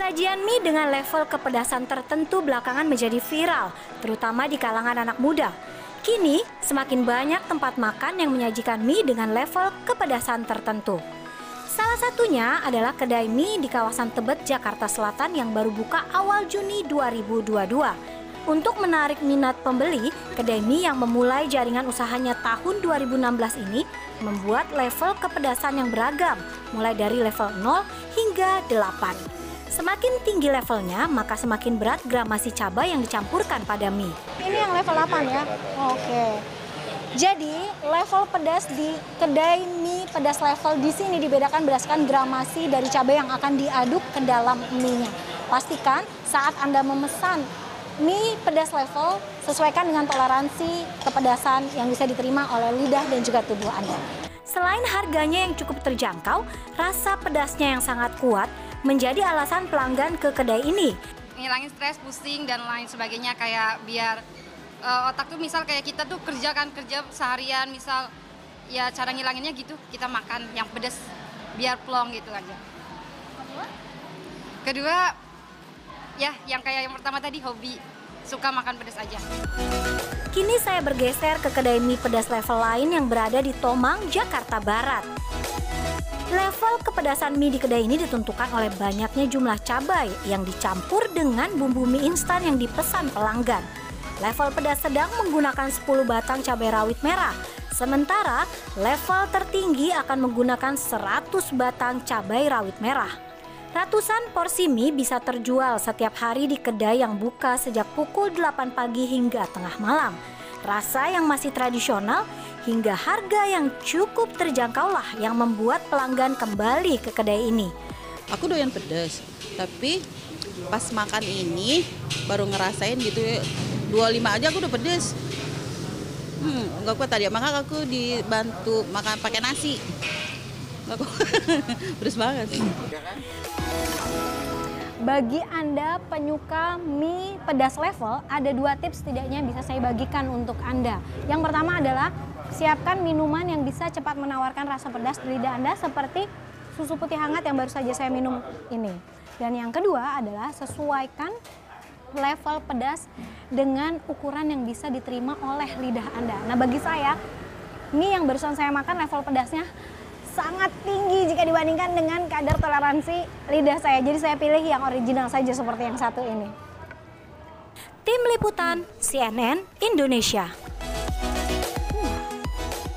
Sajian mie dengan level kepedasan tertentu belakangan menjadi viral, terutama di kalangan anak muda. Kini, semakin banyak tempat makan yang menyajikan mie dengan level kepedasan tertentu. Salah satunya adalah kedai mie di kawasan Tebet, Jakarta Selatan yang baru buka awal Juni 2022. Untuk menarik minat pembeli, kedai mie yang memulai jaringan usahanya tahun 2016 ini membuat level kepedasan yang beragam, mulai dari level 0 hingga 8. Semakin tinggi levelnya, maka semakin berat gramasi cabai yang dicampurkan pada mie. Ini yang level 8 ya? Oke. Jadi level pedas di kedai mie pedas level di sini dibedakan berdasarkan gramasi dari cabai yang akan diaduk ke dalam mie-nya. Pastikan saat Anda memesan mie pedas level sesuaikan dengan toleransi kepedasan yang bisa diterima oleh lidah dan juga tubuh Anda. Selain harganya yang cukup terjangkau, rasa pedasnya yang sangat kuat menjadi alasan pelanggan ke kedai ini. Ngilangin stres, pusing, dan lain sebagainya kayak biar uh, otak tuh misal kayak kita tuh kerja kan kerja seharian misal ya cara ngilanginnya gitu kita makan yang pedas biar plong gitu aja. Kedua? Kedua ya yang kayak yang pertama tadi hobi suka makan pedas aja. Kini saya bergeser ke kedai mie pedas level lain yang berada di Tomang, Jakarta Barat. Level kepedasan mie di kedai ini ditentukan oleh banyaknya jumlah cabai yang dicampur dengan bumbu mie instan yang dipesan pelanggan. Level pedas sedang menggunakan 10 batang cabai rawit merah, sementara level tertinggi akan menggunakan 100 batang cabai rawit merah. Ratusan porsi mie bisa terjual setiap hari di kedai yang buka sejak pukul 8 pagi hingga tengah malam. Rasa yang masih tradisional hingga harga yang cukup terjangkau lah yang membuat pelanggan kembali ke kedai ini. Aku doyan pedas, tapi pas makan ini baru ngerasain gitu 25 aja aku udah pedes. Hmm, enggak kuat tadi, maka aku dibantu makan pakai nasi. Enggak kuat. pedes banget. Bagi Anda penyuka mie pedas level, ada dua tips setidaknya bisa saya bagikan untuk Anda. Yang pertama adalah siapkan minuman yang bisa cepat menawarkan rasa pedas di lidah Anda seperti susu putih hangat yang baru saja saya minum ini. Dan yang kedua adalah sesuaikan level pedas dengan ukuran yang bisa diterima oleh lidah Anda. Nah bagi saya, mie yang barusan saya makan level pedasnya sangat tinggi jika dibandingkan dengan kadar toleransi lidah saya. Jadi saya pilih yang original saja seperti yang satu ini. Tim Liputan CNN Indonesia